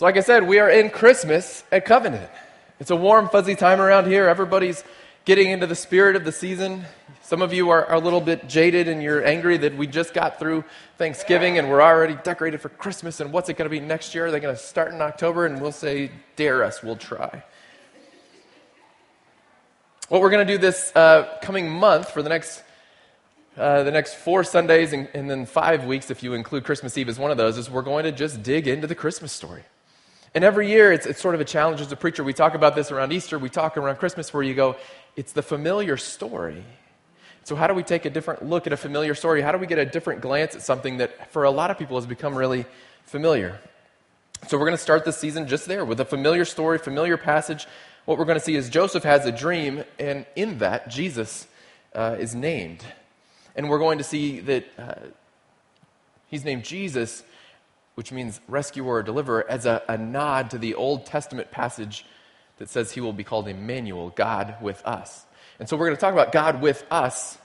So, like I said, we are in Christmas at Covenant. It's a warm, fuzzy time around here. Everybody's getting into the spirit of the season. Some of you are, are, a little bit jaded and you're angry that we just got through Thanksgiving and we're already decorated for Christmas. And what's it going to be next year? Are They're going to start in October and we'll say, Dare us, we'll try. What we're going to do this uh, coming month for the next uh, the next four Sundays and, and then five weeks, if you include Christmas Eve as one of those, is we're going to just dig into the Christmas story. And every year, it's, it's sort of a challenge as a preacher. We talk about this around Easter, we talk around Christmas, where you go, it's the familiar story. So, how do we take a different look at a familiar story? How do we get a different glance at something that, for a lot of people, has become really familiar? So, we're going to start this season just there with a familiar story, familiar passage. What we're going to see is Joseph has a dream, and in that, Jesus uh, is named. And we're going to see that uh, he's named Jesus which means rescuer or deliverer, as a, a nod to the Old Testament passage that says he will be called Emmanuel, God with us. And so we're going to talk about God with us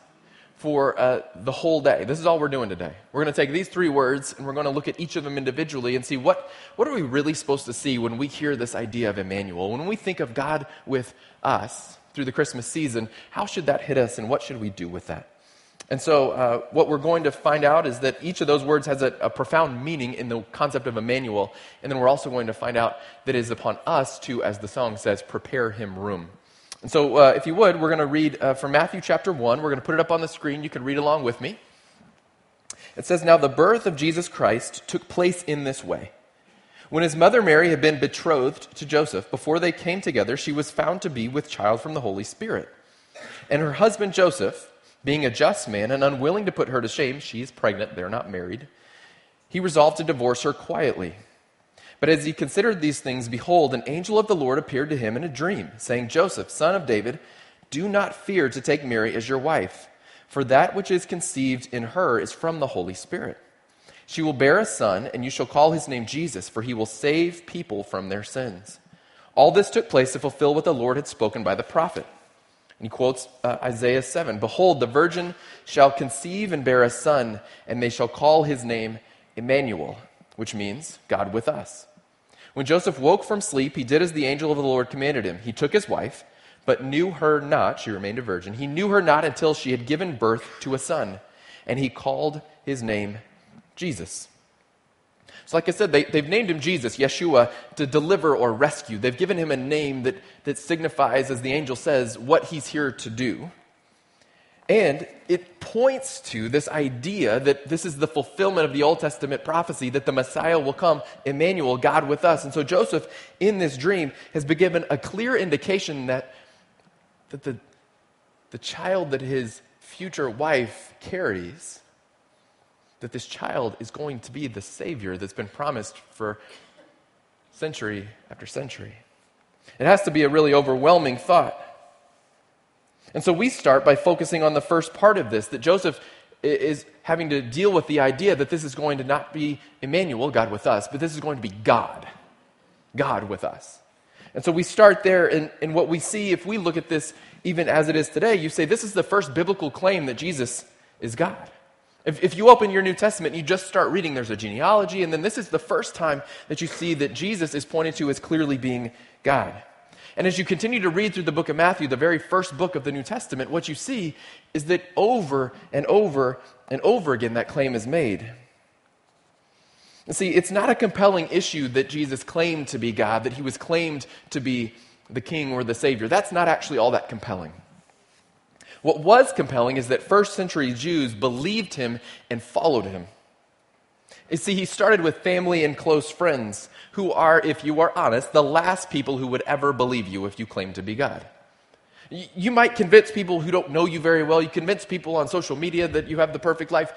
for uh, the whole day. This is all we're doing today. We're going to take these three words and we're going to look at each of them individually and see what, what are we really supposed to see when we hear this idea of Emmanuel? When we think of God with us through the Christmas season, how should that hit us and what should we do with that? And so, uh, what we're going to find out is that each of those words has a, a, profound meaning in the concept of Emmanuel. And then we're also going to find out that it is upon us to, as the song says, prepare him room. And so, uh, if you would, we're going to read uh, from Matthew chapter 1. We're going to put it up on the screen. You can read along with me. It says, Now the birth of Jesus Christ took place in this way. When his mother Mary had been betrothed to Joseph, before they came together, she was found to be with child from the Holy Spirit. And her husband Joseph, being a just man and unwilling to put her to shame, she is pregnant, they're not married, he resolved to divorce her quietly. But as he considered these things, behold, an angel of the Lord appeared to him in a dream, saying, Joseph, son of David, do not fear to take Mary as your wife, for that which is conceived in her is from the Holy Spirit. She will bear a son, and you shall call his name Jesus, for he will save people from their sins. All this took place to fulfill what the Lord had spoken by the prophet. And he quotes uh, Isaiah 7 Behold, the virgin shall conceive and bear a son, and they shall call his name Emmanuel, which means God with us. When Joseph woke from sleep, he did as the angel of the Lord commanded him. He took his wife, but knew her not. She remained a virgin. He knew her not until she had given birth to a son, and he called his name Jesus. So, like I said, they, they've named him Jesus, Yeshua, to deliver or rescue. They've given him a name that, that signifies, as the angel says, what he's here to do. And it points to this idea that this is the fulfillment of the Old Testament prophecy that the Messiah will come, Emmanuel, God with us. And so Joseph, in this dream, has been given a clear indication that, that the, the child that his future wife carries that this child is going to be the Savior that's been promised for century after century. It has to be a really overwhelming thought. And so we start by focusing on the first part of this that Joseph is having to deal with the idea that this is going to not be Emmanuel, God with us, but this is going to be God, God with us. And so we start there, and, and what we see, if we look at this even as it is today, you say this is the first biblical claim that Jesus is God. If, if you open your New Testament and you just start reading, there's a genealogy, and then this is the first time that you see that Jesus is pointed to as clearly being God. And as you continue to read through the book of Matthew, the very first book of the New Testament, what you see is that over and over and over again that claim is made. And see, it's not a compelling issue that Jesus claimed to be God, that he was claimed to be the king or the savior. That's not actually all that compelling. What was compelling is that first century Jews believed him and followed him. You see, he started with family and close friends, who are, if you are honest, the last people who would ever believe you if you claim to be God. You might convince people who don't know you very well, you convince people on social media that you have the perfect life,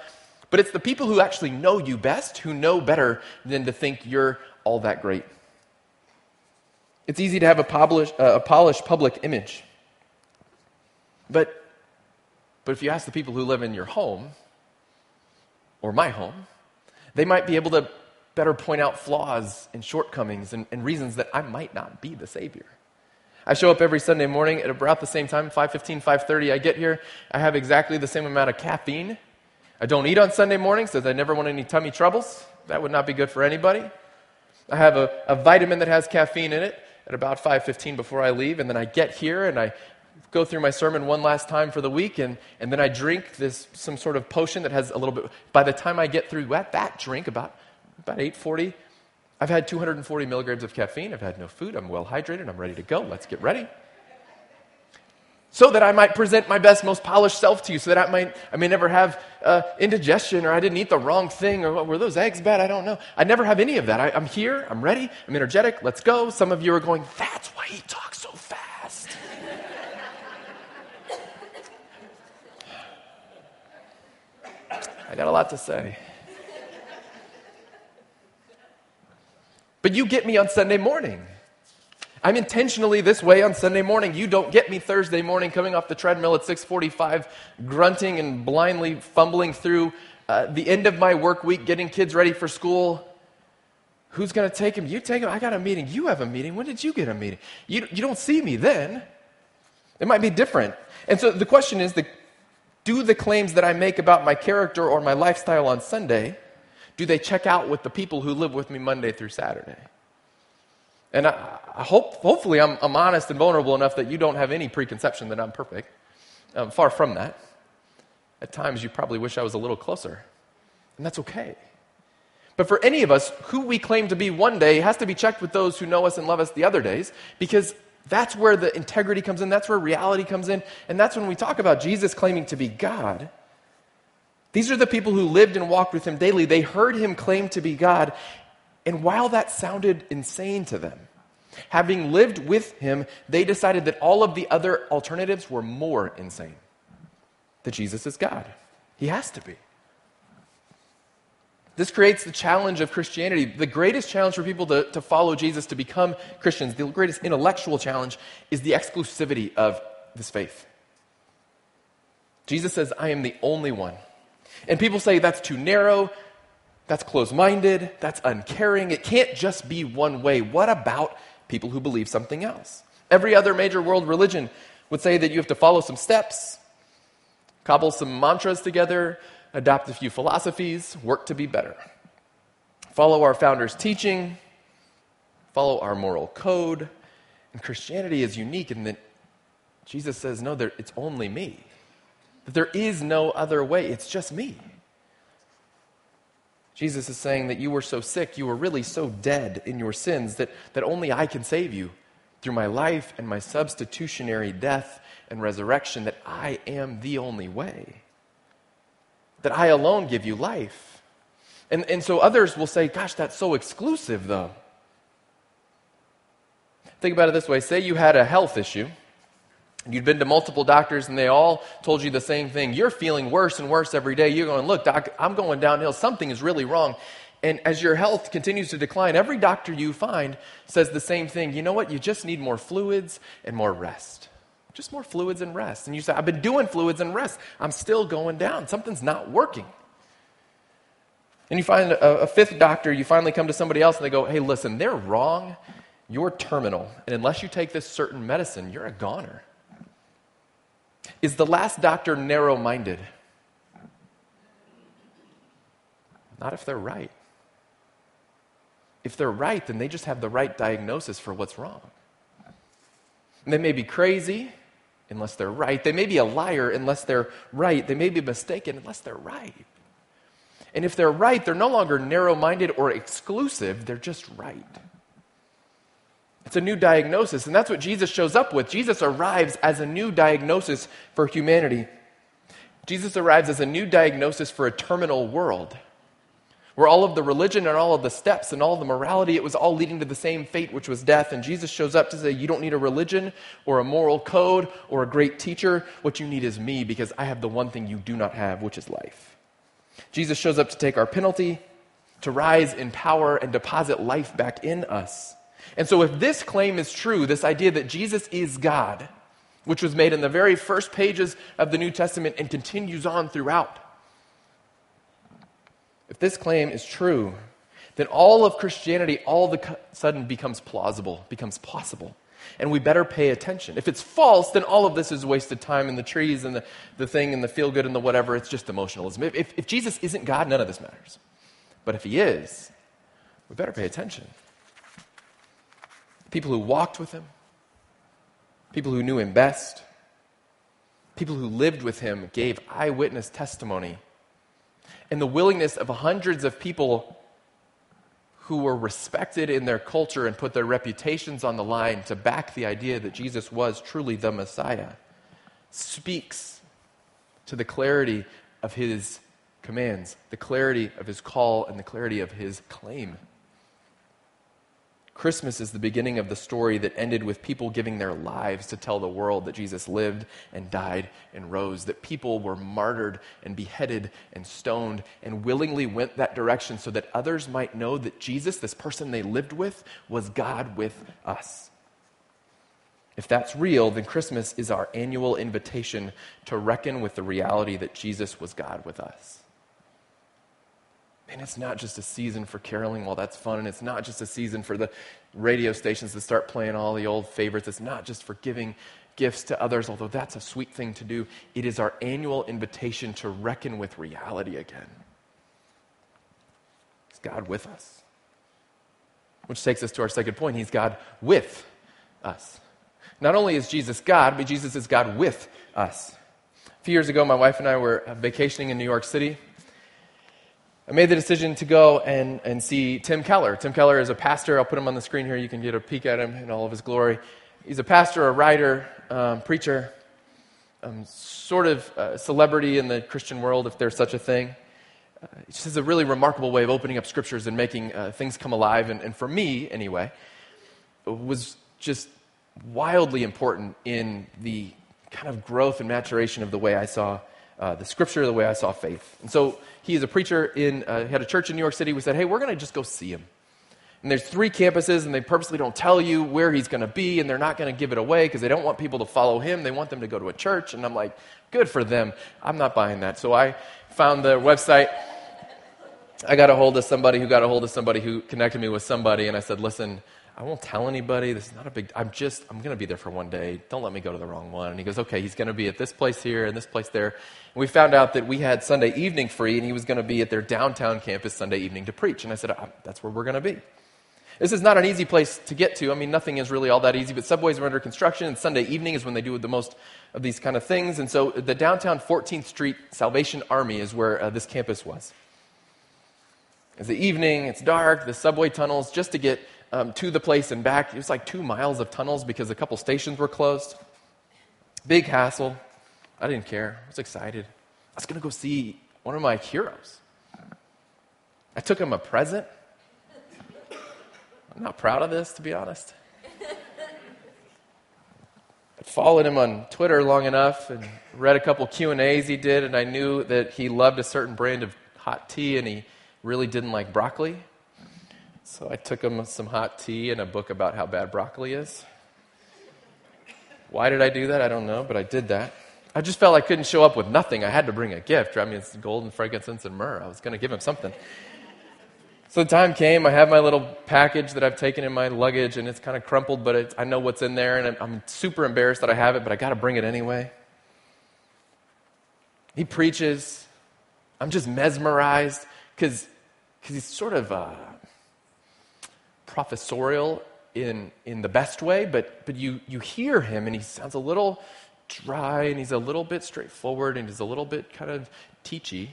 but it's the people who actually know you best who know better than to think you're all that great. It's easy to have a, uh, a polished public image. But but if you ask the people who live in your home, or my home, they might be able to better point out flaws and shortcomings and, and reasons that I might not be the Savior. I show up every Sunday morning at about the same time, 5.15, 5.30. I get here. I have exactly the same amount of caffeine. I don't eat on Sunday mornings because I never want any tummy troubles. That would not be good for anybody. I have a, a vitamin that has caffeine in it at about 5.15 before I leave, and then I get here and I go through my sermon one last time for the week, and, and then I drink this some sort of potion that has a little bit. By the time I get through that, that drink, about, about 8.40, I've had 240 milligrams of caffeine. I've had no food. I'm well hydrated. I'm ready to go. Let's get ready. So that I might present my best, most polished self to you, so that I might, I may never have uh, indigestion or I didn't eat the wrong thing or were those eggs bad? I don't know. I never have any of that. I, I'm here. I'm ready. I'm energetic. Let's go. Some of you are going, that's why he talks so fast. I got a lot to say. But you get me on Sunday morning. I'm intentionally this way on Sunday morning. You don't get me Thursday morning coming off the treadmill at 6:45 grunting and blindly fumbling through uh, the end of my work week getting kids ready for school. Who's going to take them? You take them. I got a meeting. You have a meeting. When did you get a meeting? You, you don't see me then. It might be different. And so the question is the, do the claims that I make about my character or my lifestyle on Sunday do they check out with the people who live with me Monday through Saturday? And I, I hope, hopefully, I'm, I'm, honest and vulnerable enough that you don't have any preconception that I'm perfect. Um, far from that. At times, you probably wish I was a little closer. And that's okay. But for any of us, who we claim to be one day has to be checked with those who know us and love us the other days, because that's where the integrity comes in, that's where reality comes in, and that's when we talk about Jesus claiming to be God. These are the people who lived and walked with him daily. They heard him claim to be God. And while that sounded insane to them, having lived with him, they decided that all of the other alternatives were more insane. That Jesus is God. He has to be. This creates the challenge of Christianity. The greatest challenge for people to, to follow Jesus, to become Christians, the greatest intellectual challenge is the exclusivity of this faith. Jesus says, I am the only one and people say that's too narrow, that's closed minded, that's uncaring. It can't just be one way. What about people who believe something else? Every other major world religion would say that you have to follow some steps, cobble some mantras together, adopt a few philosophies, work to be better. Follow our founders' teaching, follow our moral code. And Christianity is unique in that Jesus says, no, there, it's only me. That there is no other way, it's just me. Jesus is saying that you were so sick, you were really so dead in your sins that, that only I can save you through my life and my substitutionary death and resurrection, that I am the only way. That I alone give you life. And, and so others will say, Gosh, that's so exclusive, though. Think about it this way say you had a health issue You'd been to multiple doctors and they all told you the same thing. You're feeling worse and worse every day. You're going, Look, doc, I'm going downhill. Something is really wrong. And as your health continues to decline, every doctor you find says the same thing. You know what? You just need more fluids and more rest. Just more fluids and rest. And you say, I've been doing fluids and rest. I'm still going down. Something's not working. And you find a, a fifth doctor, you finally come to somebody else and they go, Hey, listen, they're wrong. You're terminal. And unless you take this certain medicine, you're a goner. Is the last doctor narrow minded? Not if they're right. If they're right, then they just have the right diagnosis for what's wrong. And they may be crazy unless they're right. They may be a liar unless they're right. They may be mistaken unless they're right. And if they're right, they're no longer narrow minded or exclusive, they're just right. It's a new diagnosis, and that's what Jesus shows up with. Jesus arrives as a new diagnosis for humanity. Jesus arrives as a new diagnosis for a terminal world where all of the religion and all of the steps and all of the morality, it was all leading to the same fate, which was death. And Jesus shows up to say, You don't need a religion or a moral code or a great teacher. What you need is me because I have the one thing you do not have, which is life. Jesus shows up to take our penalty, to rise in power and deposit life back in us. And so, if this claim is true, this idea that Jesus is God, which was made in the very first pages of the New Testament and continues on throughout, if this claim is true, then all of Christianity all of a sudden becomes plausible, becomes possible. And we better pay attention. If it's false, then all of this is wasted time and the trees and the, the thing and the feel good and the whatever. It's just emotionalism. If, if, if Jesus isn't God, none of this matters. But if he is, we better pay attention. people who walked with him, people who knew him best, people who lived with him gave eyewitness testimony. And the willingness of hundreds of people who were respected in their culture and put their reputations on the line to back the idea that Jesus was truly the Messiah speaks to the clarity of his commands, the clarity of his call, and the clarity of his claim. Christmas is the beginning of the story that ended with people giving their lives to tell the world that Jesus lived and died and rose, that people were martyred and beheaded and stoned and willingly went that direction so that others might know that Jesus, this person they lived with, was God with us. If that's real, then Christmas is our annual invitation to reckon with the reality that Jesus was God with us. And it's not just a season for caroling, while that's fun. And it's not just a season for the radio stations to start playing all the old favorites. It's not just for giving gifts to others, although that's a sweet thing to do. It is our annual invitation to reckon with reality again. Is God with us? Which takes us to our second point. He's God with us. Not only is Jesus God, but Jesus is God with us. A few years ago, my wife and I were vacationing in New York City I made the decision to go and, and see Tim Keller. Tim Keller is a pastor. I'll put him on the screen here. You can get a peek at him in all of his glory. He's a pastor, a writer, um, preacher, um, sort of a celebrity in the Christian world, if there's such a thing. Uh, he just has a really remarkable way of opening up scriptures and making uh, things come alive. And, and for me, anyway, was just wildly important in the kind of growth and maturation of the way I saw uh, the scripture, the way I saw faith. And so he is a preacher in, uh, he had a church in New York City. We said, hey, we're going to just go see him. And there's three campuses, and they purposely don't tell you where he's going to be, and they're not going to give it away because they don't want people to follow him. They want them to go to a church. And I'm like, good for them. I'm not buying that. So I found the website. I got a hold of somebody who got a hold of somebody who connected me with somebody, and I said, listen, I won't tell anybody. This is not a big, I'm just, I'm going to be there for one day. Don't let me go to the wrong one. And he goes, okay, he's going to be at this place here and this place there. And we found out that we had Sunday evening free and he was going to be at their downtown campus Sunday evening to preach. And I said, that's where we're going to be. This is not an easy place to get to. I mean, nothing is really all that easy, but subways are under construction, and Sunday evening is when they do the most of these kind of things. And so the downtown 14th Street Salvation Army is where uh, this campus was. It's the evening, it's dark, the subway tunnels, just to get um, to the place and back. It was like two miles of tunnels because a couple stations were closed. Big hassle. I didn't care. I was excited. I was going to go see one of my heroes. I took him a present. I'm not proud of this, to be honest. I'd followed him on Twitter long enough and read a couple Q and A's he did, and I knew that he loved a certain brand of hot tea, and he really didn't like broccoli. So I took him some hot tea and a book about how bad broccoli is. Why did I do that? I don't know, but I did that. I just felt I couldn't show up with nothing. I had to bring a gift. I mean, it's gold and frankincense and myrrh. I was going to give him something. So the time came. I have my little package that I've taken in my luggage, and it's kind of crumpled, but I know what's in there, and I'm, I'm super embarrassed that I have it, but I got to bring it anyway. He preaches. I'm just mesmerized because he's sort of. Uh, professorial in, in the best way, but, but you, you hear him and he sounds a little dry and he's a little bit straightforward and he's a little bit kind of teachy.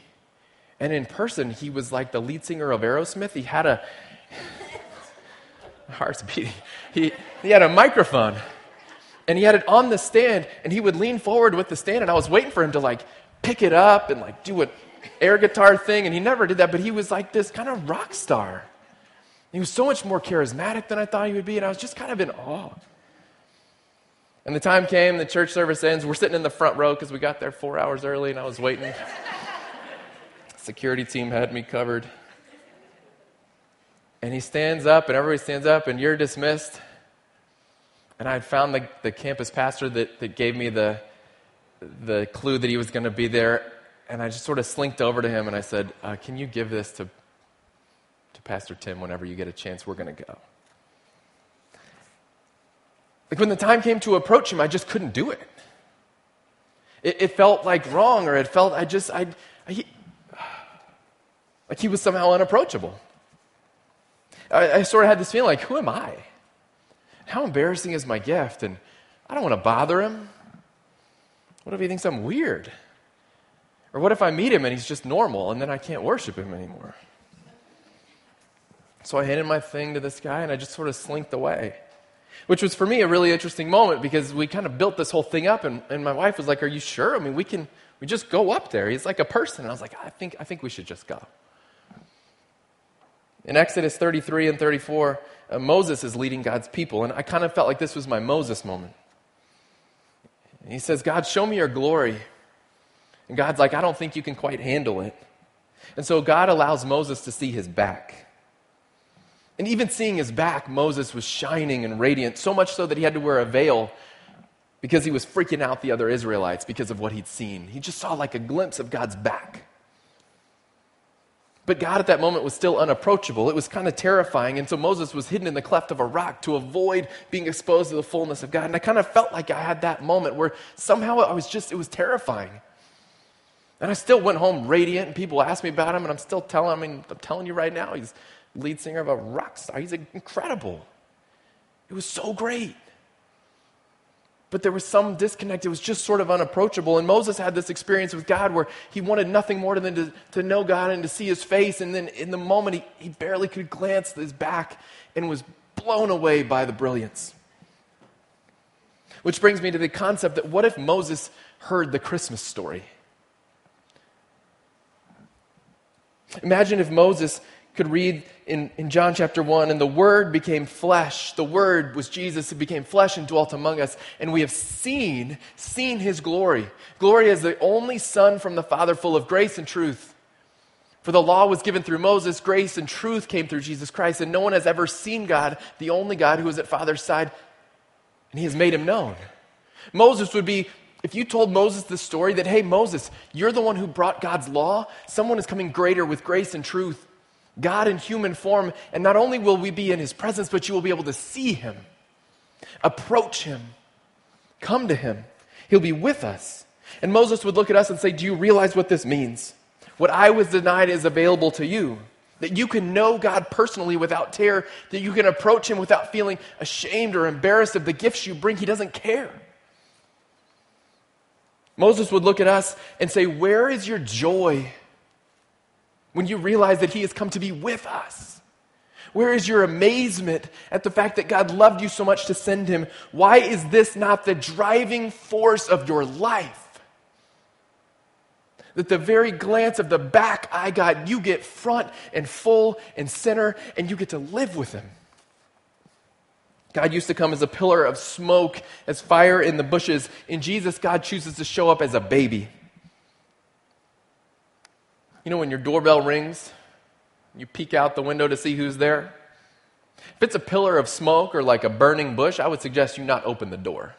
And in person, he was like the lead singer of Aerosmith. He had a heart's beating. He, he had a microphone and he had it on the stand and he would lean forward with the stand and I was waiting for him to like pick it up and like do an air guitar thing and he never did that, but he was like this kind of rock star. He was so much more charismatic than I thought he would be, and I was just kind of in awe. And the time came, the church service ends. We're sitting in the front row because we got there four hours early, and I was waiting. Security team had me covered. And he stands up, and everybody stands up, and you're dismissed. And I had found the, the campus pastor that, that gave me the, the clue that he was going to be there. And I just sort of slinked over to him and I said, uh, Can you give this to Pastor Tim, whenever you get a chance, we're going to go. Like when the time came to approach him, I just couldn't do it. It, it felt like wrong, or it felt, I just, I, I he, like he was somehow unapproachable. I, I, sort of had this feeling like, who am I? How embarrassing is my gift? And I don't want to bother him. What if he thinks I'm weird? Or what if I meet him and he's just normal and then I can't worship him anymore? So I handed my thing to this guy and I just sort of slinked away. Which was for me a really interesting moment because we kind of built this whole thing up and, and my wife was like, Are you sure? I mean, we can we just go up there. He's like a person. And I was like, I think I think we should just go. In Exodus 33 and 34, uh, Moses is leading God's people, and I kind of felt like this was my Moses moment. And he says, God, show me your glory. And God's like, I don't think you can quite handle it. And so God allows Moses to see his back. And even seeing his back, Moses was shining and radiant, so much so that he had to wear a veil because he was freaking out the other Israelites because of what he'd seen. He just saw like a glimpse of God's back. But God at that moment was still unapproachable. It was kind of terrifying. And so Moses was hidden in the cleft of a rock to avoid being exposed to the fullness of God. And I kind of felt like I had that moment where somehow I was just, it was terrifying. And I still went home radiant, and people asked me about him, and I'm still telling, I mean, I'm telling you right now, he's lead singer of a rock star. He's incredible. It was so great. But there was some disconnect. It was just sort of unapproachable. And Moses had this experience with God where he wanted nothing more than to, to know God and to see his face. And then in the moment, he, he barely could glance his back and was blown away by the brilliance. Which brings me to the concept that what if Moses heard the Christmas story? Imagine if Moses could read in, in John chapter 1, and the Word became flesh. The Word was Jesus who became flesh and dwelt among us. And we have seen, seen his glory. Glory as the only Son from the Father, full of grace and truth. For the law was given through Moses, grace and truth came through Jesus Christ. And no one has ever seen God, the only God who is at Father's side, and he has made him known. Moses would be if you told Moses the story that, hey, Moses, you're the one who brought God's law, someone is coming greater with grace and truth. God in human form, and not only will we be in his presence, but you will be able to see him, approach him, come to him. He'll be with us. And Moses would look at us and say, Do you realize what this means? What I was denied is available to you. That you can know God personally without terror, that you can approach him without feeling ashamed or embarrassed of the gifts you bring. He doesn't care. Moses would look at us and say, Where is your joy? When you realize that He has come to be with us? Where is your amazement at the fact that God loved you so much to send Him? Why is this not the driving force of your life? That the very glance of the back I got, you get front and full and center, and you get to live with Him. God used to come as a pillar of smoke, as fire in the bushes. In Jesus, God chooses to show up as a baby. You know, when your doorbell rings, you peek out the window to see who's there? If it's a pillar of smoke or like a burning bush, I would suggest you not open the door.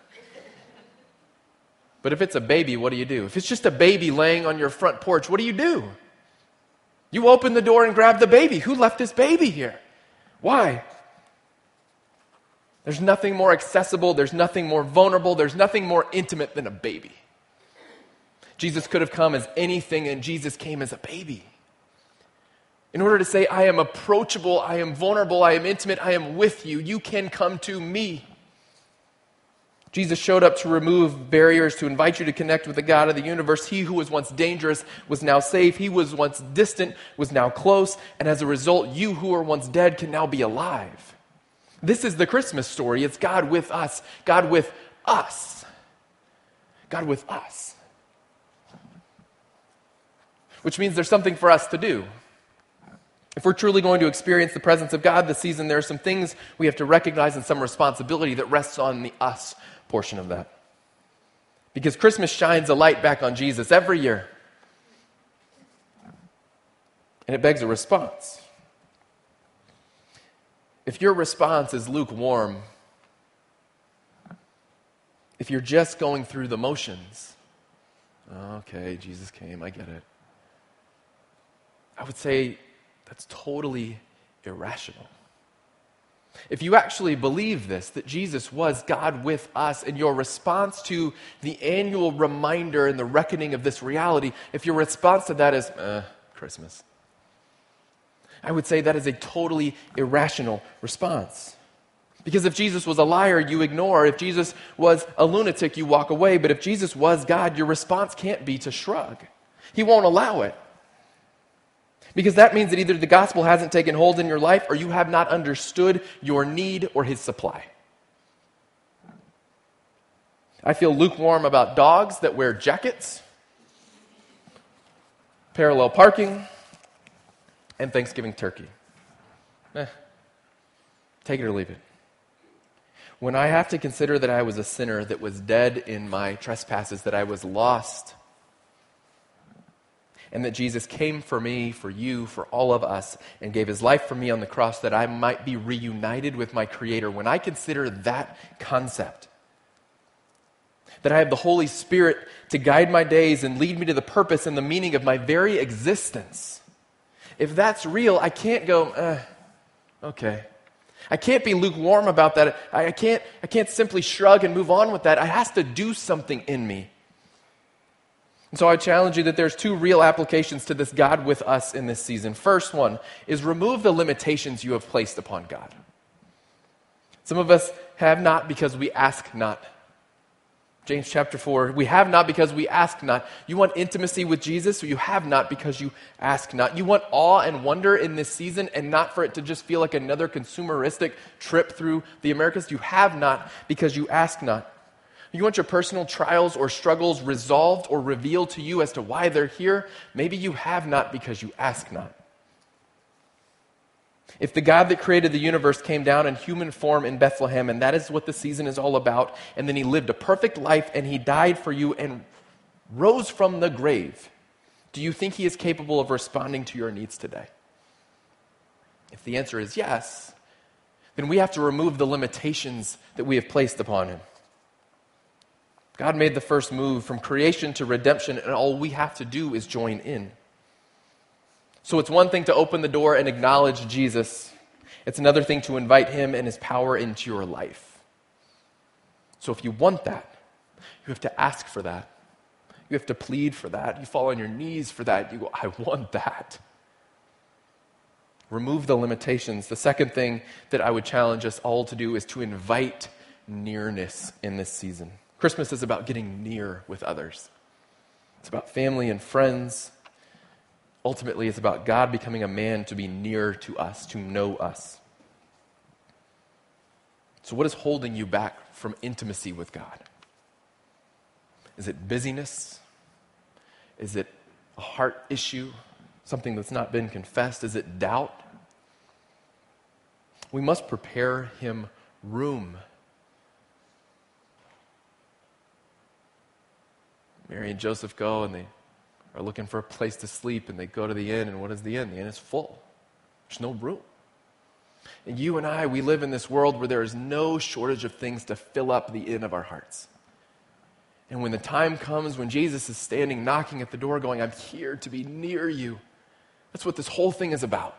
But if it's a baby, what do you do? If it's just a baby laying on your front porch, what do you do? You open the door and grab the baby. Who left this baby here? Why? There's nothing more accessible, there's nothing more vulnerable, there's nothing more intimate than a baby. Jesus could have come as anything, and Jesus came as a baby. In order to say, I am approachable, I am vulnerable, I am intimate, I am with you, you can come to me. Jesus showed up to remove barriers, to invite you to connect with the God of the universe. He who was once dangerous was now safe. He was once distant was now close. And as a result, you who were once dead can now be alive. This is the Christmas story. It's God with us, God with us. God with us which means there's something for us to do. If we're truly going to experience the presence of God this season, there are some things we have to recognize and some responsibility that rests on the us portion of that. Because Christmas shines a light back on Jesus every year. And it begs a response. If your response is lukewarm, if you're just going through the motions, okay, Jesus came, I get it. I would say that's totally irrational. If you actually believe this, that Jesus was God with us, and your response to the annual reminder and the reckoning of this reality, if your response to that is, eh, Christmas, I would say that is a totally irrational response. Because if Jesus was a liar, you ignore. If Jesus was a lunatic, you walk away. But if Jesus was God, your response can't be to shrug. He won't allow it. Because that means that either the gospel hasn't taken hold in your life or you have not understood your need or his supply. I feel lukewarm about dogs that wear jackets, parallel parking, and Thanksgiving turkey. Eh, take it or leave it when I have to consider that I was a sinner that was dead in my trespasses, that I was lost, and that Jesus came for me, for you, for all of us, and gave his life for me on the cross that I might be reunited with my Creator, when I consider that concept, that I have the Holy Spirit to guide my days and lead me to the purpose and the meaning of my very existence, if that's real, I can't go, eh, okay. I can't be lukewarm about that. I, can't, I can't simply shrug and move on with that. It has to do something in me. And so I challenge you that there's two real applications to this God with us in this season. First one is remove the limitations you have placed upon God. Some of us have not because we ask not. James chapter 4, we have not because we ask not. You want intimacy with Jesus, so you have not because you ask not. You want awe and wonder in this season and not for it to just feel like another consumeristic trip through the Americas. You have not because you ask not. You want your personal trials or struggles resolved or revealed to you as to why they're here. Maybe you have not because you ask not. If the God that created the universe came down in human form in Bethlehem, and that is what the season is all about, and then he lived a perfect life and he died for you and rose from the grave, do you think he is capable of responding to your needs today? If the answer is yes, then we have to remove the limitations that we have placed upon him. God made the first move from creation to redemption, and all we have to do is join in. So it's one thing to open the door and acknowledge Jesus, it's another thing to invite him and his power into your life. So if you want that, you have to ask for that. You have to plead for that. You fall on your knees for that. You go, I want that. Remove the limitations. The second thing that I would challenge us all to do is to invite nearness in this season. Christmas is about getting near with others, it's about family and friends ultimately it's about God becoming a man to be near to us, to know us. So, what is holding you back from intimacy with God? Is it busyness? Is it a heart issue? Something that's not been confessed? Is it doubt? We must prepare him room. Mary and Joseph go and they are looking for a place to sleep and they go to the inn, and what is the inn? The inn is full, there's no room. And you and I, we live in this world where there is no shortage of things to fill up the inn of our hearts. And when the time comes when Jesus is standing knocking at the door, going, I'm here to be near you, that's what this whole thing is about.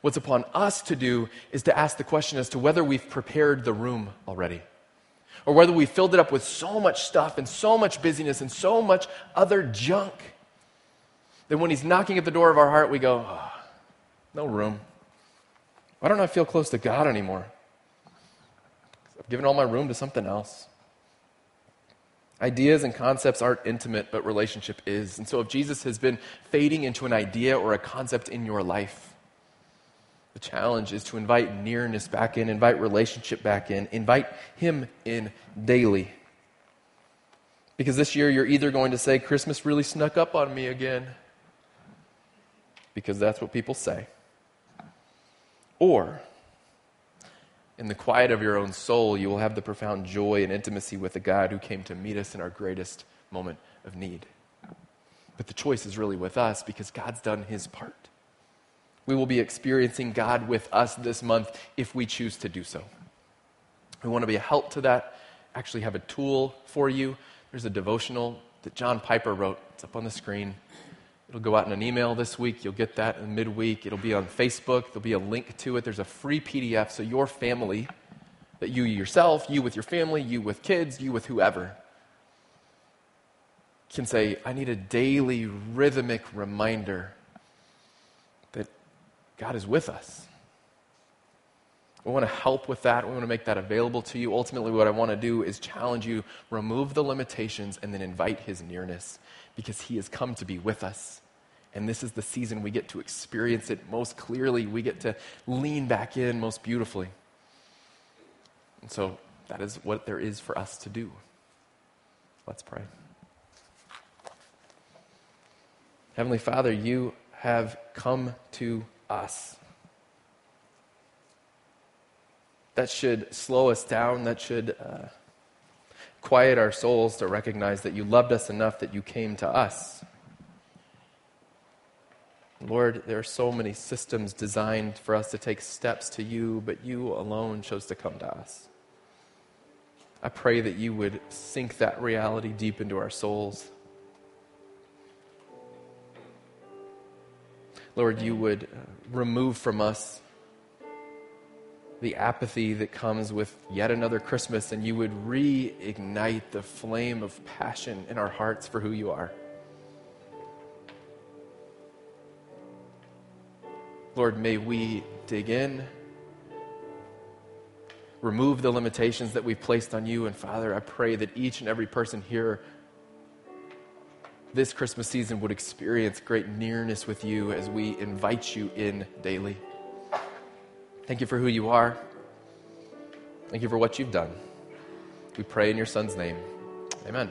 What's upon us to do is to ask the question as to whether we've prepared the room already or whether we filled it up with so much stuff and so much busyness and so much other junk that when he's knocking at the door of our heart, we go, oh, no room. Why don't I feel close to God anymore? I've given all my room to something else. Ideas and concepts aren't intimate, but relationship is. And so if Jesus has been fading into an idea or a concept in your life, the challenge is to invite nearness back in, invite relationship back in, invite Him in daily. Because this year you're either going to say, Christmas really snuck up on me again, because that's what people say, or in the quiet of your own soul, you will have the profound joy and intimacy with the God who came to meet us in our greatest moment of need. But the choice is really with us because God's done His part we will be experiencing God with us this month if we choose to do so. We want to be a help to that. Actually, have a tool for you. There's a devotional that John Piper wrote. It's up on the screen. It'll go out in an email this week. You'll get that in midweek. It'll be on Facebook. There'll be a link to it. There's a free PDF so your family, that you yourself, you with your family, you with kids, you with whoever, can say, I need a daily rhythmic reminder God is with us. We want to help with that. We want to make that available to you. Ultimately, what I want to do is challenge you, remove the limitations, and then invite His nearness because He has come to be with us. And this is the season we get to experience it most clearly. We get to lean back in most beautifully. And so that is what there is for us to do. Let's pray. Heavenly Father, you have come to us. That should slow us down. That should uh, quiet our souls to recognize that you loved us enough that you came to us. Lord, there are so many systems designed for us to take steps to you, but you alone chose to come to us. I pray that you would sink that reality deep into our souls. Lord, you would uh, remove from us the apathy that comes with yet another Christmas, and you would reignite the flame of passion in our hearts for who you are. Lord, may we dig in, remove the limitations that we've placed on you, and Father, I pray that each and every person here this Christmas season would experience great nearness with you as we invite you in daily. Thank you for who you are. Thank you for what you've done. We pray in your Son's name. Amen.